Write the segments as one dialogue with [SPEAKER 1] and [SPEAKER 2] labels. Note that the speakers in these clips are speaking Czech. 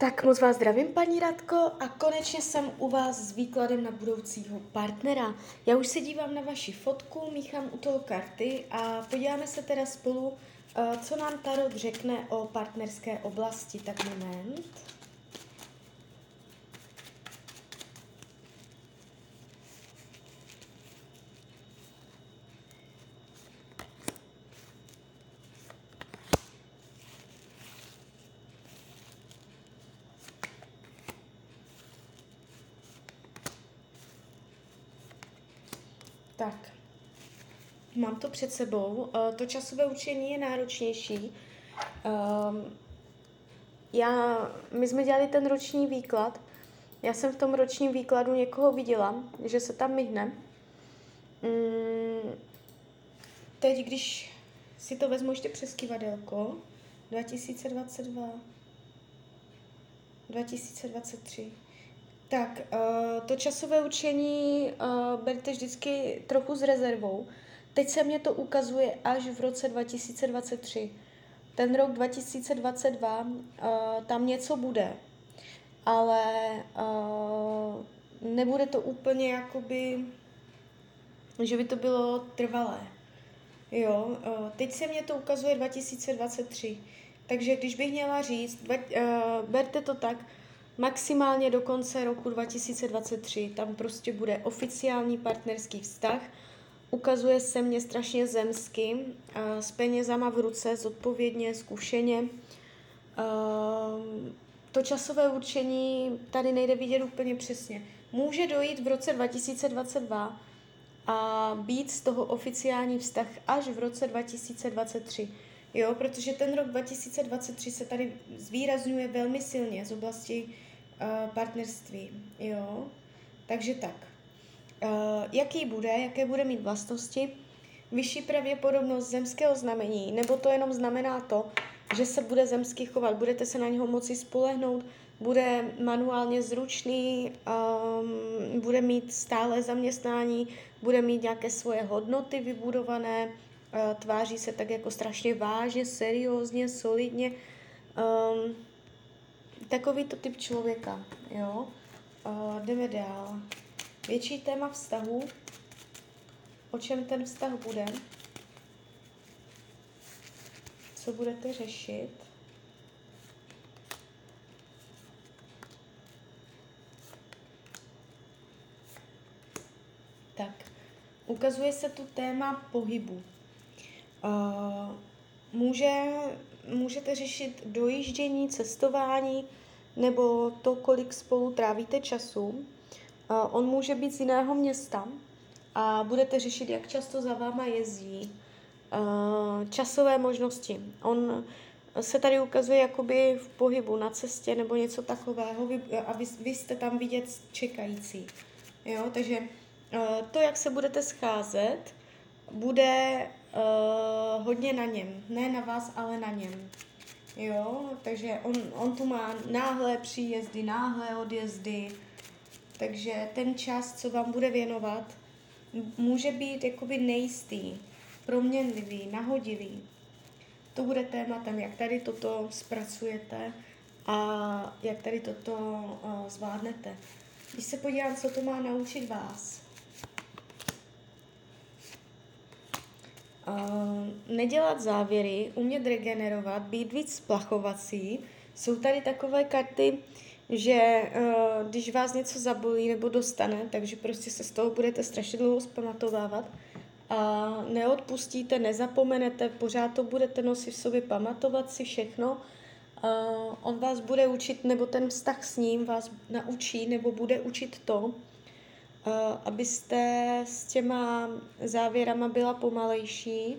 [SPEAKER 1] Tak moc vás zdravím, paní Radko, a konečně jsem u vás s výkladem na budoucího partnera. Já už se dívám na vaši fotku, míchám u toho karty a podíváme se teda spolu, eh, co nám Tarot řekne o partnerské oblasti. Tak moment. Tak, mám to před sebou. Eh, To časové učení je náročnější. Ehm, Já, my jsme dělali ten roční výklad. Já jsem v tom ročním výkladu někoho viděla, že se tam myhne. Mm, Teď, když si to vezmu ještě přes kivadelko, 2022, 2023. Tak, uh, to časové učení uh, berte vždycky trochu s rezervou. Teď se mě to ukazuje až v roce 2023. Ten rok 2022, uh, tam něco bude, ale nebude to úplně jakoby, že by to bylo trvalé. Jo, teď se mě to ukazuje 2023. Takže když bych měla říct, berte to tak, maximálně do konce roku 2023. Tam prostě bude oficiální partnerský vztah. Ukazuje se mě strašně zemsky, s penězama v ruce, zodpovědně, zkušeně. Uh, to časové určení tady nejde vidět úplně přesně. Může dojít v roce 2022 a být z toho oficiální vztah až v roce 2023. Jo, protože ten rok 2023 se tady zvýrazňuje velmi silně z oblasti uh, partnerství. Jo, takže tak. Uh, jaký bude, jaké bude mít vlastnosti? Vyšší pravděpodobnost zemského znamení, nebo to jenom znamená to, že se bude zemsky chovat, budete se na něho moci spolehnout, bude manuálně zručný, um, bude mít stále zaměstnání, bude mít nějaké svoje hodnoty vybudované, uh, tváří se tak jako strašně vážně, seriózně, solidně. Um, takový to typ člověka, jo. Uh, jdeme dál. Větší téma vztahu. O čem ten vztah bude? Co budete řešit? Tak, ukazuje se tu téma pohybu. Uh, může, můžete řešit dojíždění, cestování nebo to, kolik spolu trávíte času. Uh, on může být z jiného města a budete řešit, jak často za váma jezdí. Uh, časové možnosti. On se tady ukazuje jakoby v pohybu na cestě nebo něco takového a vy, vy jste tam vidět čekající. Jo, takže uh, to, jak se budete scházet, bude uh, hodně na něm. Ne na vás, ale na něm. Jo, takže on, on tu má náhlé příjezdy, náhlé odjezdy, takže ten čas, co vám bude věnovat, může být jakoby nejistý, proměnlivý, nahodilý. To bude tématem, jak tady toto zpracujete a jak tady toto uh, zvládnete. Když se podívám, co to má naučit vás. Nedělat závěry, umět regenerovat, být víc splachovací. Jsou tady takové karty, že uh, když vás něco zabolí nebo dostane, takže prostě se z toho budete strašně dlouho zpamatovávat a neodpustíte, nezapomenete, pořád to budete nosit v sobě, pamatovat si všechno. Uh, on vás bude učit, nebo ten vztah s ním vás naučí, nebo bude učit to, abyste s těma závěrama byla pomalejší,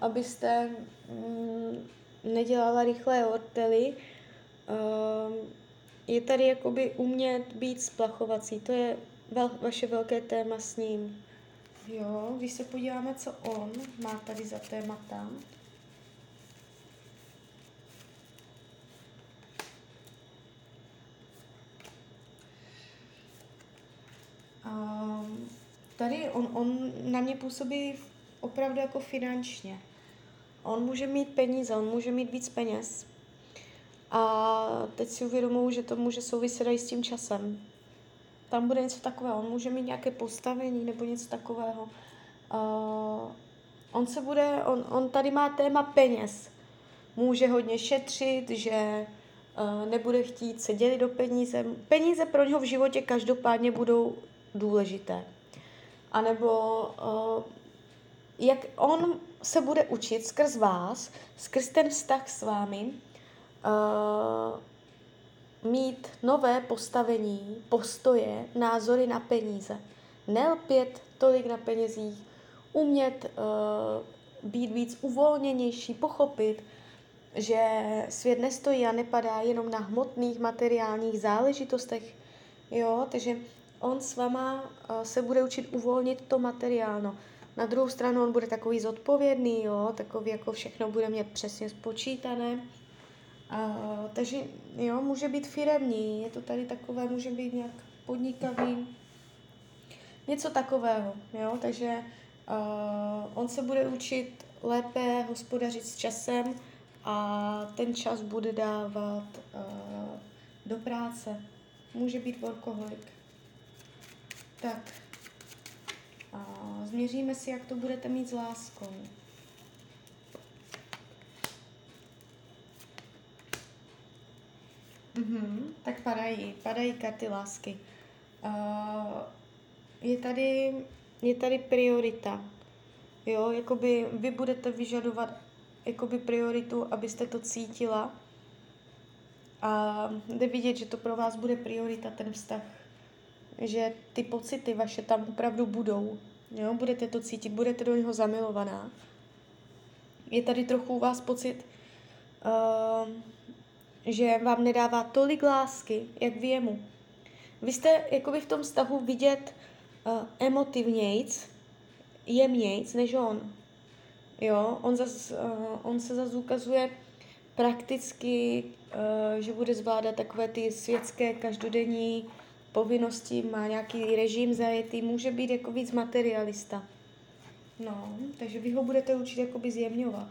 [SPEAKER 1] abyste um, nedělala rychlé ortely. Je tady jakoby umět být splachovací, to je vaše velké téma s ním. Jo, když se podíváme, co on má tady za témata. Tady on, on na mě působí opravdu jako finančně. On může mít peníze, on může mít víc peněz. A teď si uvědomuji, že to může souviset i s tím časem. Tam bude něco takového. On může mít nějaké postavení nebo něco takového. Uh, on se bude, on, on tady má téma peněz. Může hodně šetřit, že uh, nebude chtít se dělit do peníze. Peníze pro něho v životě každopádně budou důležité. A nebo uh, jak on se bude učit skrz vás, skrz ten vztah s vámi, uh, mít nové postavení, postoje, názory na peníze. Nelpět tolik na penězích, umět uh, být víc uvolněnější, pochopit, že svět nestojí a nepadá jenom na hmotných materiálních záležitostech. Jo, takže on s váma uh, se bude učit uvolnit to materiálno. Na druhou stranu on bude takový zodpovědný, jo, takový jako všechno bude mít přesně spočítané. Uh, takže jo, může být firemní, je to tady takové, může být nějak podnikavý, něco takového, jo, takže uh, on se bude učit lépe hospodařit s časem a ten čas bude dávat uh, do práce. Může být workoholik. Tak. A změříme si, jak to budete mít s láskou. Mhm, tak padají, padají karty lásky. Uh, je tady, je tady priorita. Jo, jakoby vy budete vyžadovat jakoby prioritu, abyste to cítila. A jde vidět, že to pro vás bude priorita, ten vztah. Že ty pocity vaše tam opravdu budou. Jo, budete to cítit, budete do něho zamilovaná. Je tady trochu u vás pocit, uh, že vám nedává tolik lásky, jak vy jemu. Vy jste jakoby v tom vztahu vidět uh, emotivnějc, jemnějc než on. Jo, on, zas, uh, on se zase ukazuje prakticky, uh, že bude zvládat takové ty světské každodenní povinnosti, má nějaký režim zajetý, může být jako víc materialista. No, takže vy ho budete učit jakoby zjemňovat.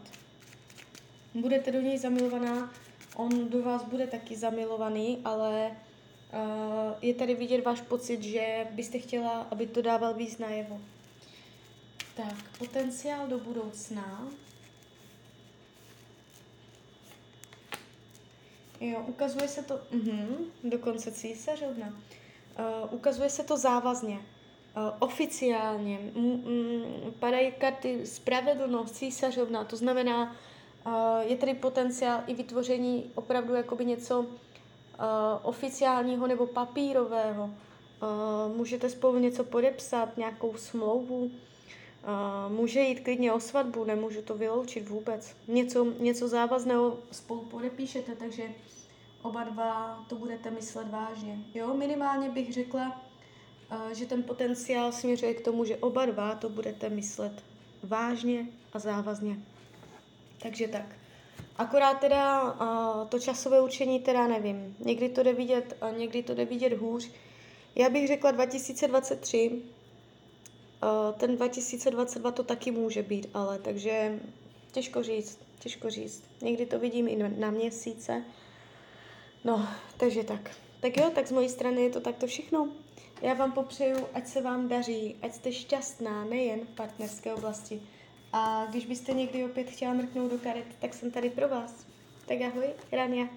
[SPEAKER 1] Budete do něj zamilovaná on do vás bude taky zamilovaný, ale uh, je tady vidět váš pocit, že byste chtěla, aby to dával víc najevo. Tak, potenciál do budoucna. Jo, ukazuje se to, uh-huh, dokonce císařovna. Uh, ukazuje se to závazně, uh, oficiálně. Padají karty spravedlnost, císařovna, to znamená, je tady potenciál i vytvoření opravdu jakoby něco oficiálního nebo papírového. Můžete spolu něco podepsat, nějakou smlouvu. Může jít klidně o svatbu, nemůžu to vyloučit vůbec. Něco, něco závazného spolu podepíšete, takže oba dva to budete myslet vážně. Jo, minimálně bych řekla, uh, že ten potenciál směřuje k tomu, že oba dva to budete myslet vážně a závazně. Takže tak. Akorát teda uh, to časové určení teda nevím. Někdy to jde vidět, a někdy to jde vidět hůř. Já bych řekla 2023, uh, ten 2022 to taky může být, ale takže těžko říct, těžko říct. Někdy to vidím i na měsíce. No, takže tak. Tak jo, tak z mojí strany je to takto všechno. Já vám popřeju, ať se vám daří, ať jste šťastná nejen v partnerské oblasti, a když byste někdy opět chtěla mrknout do karet, tak jsem tady pro vás. Tak ahoj, Rania.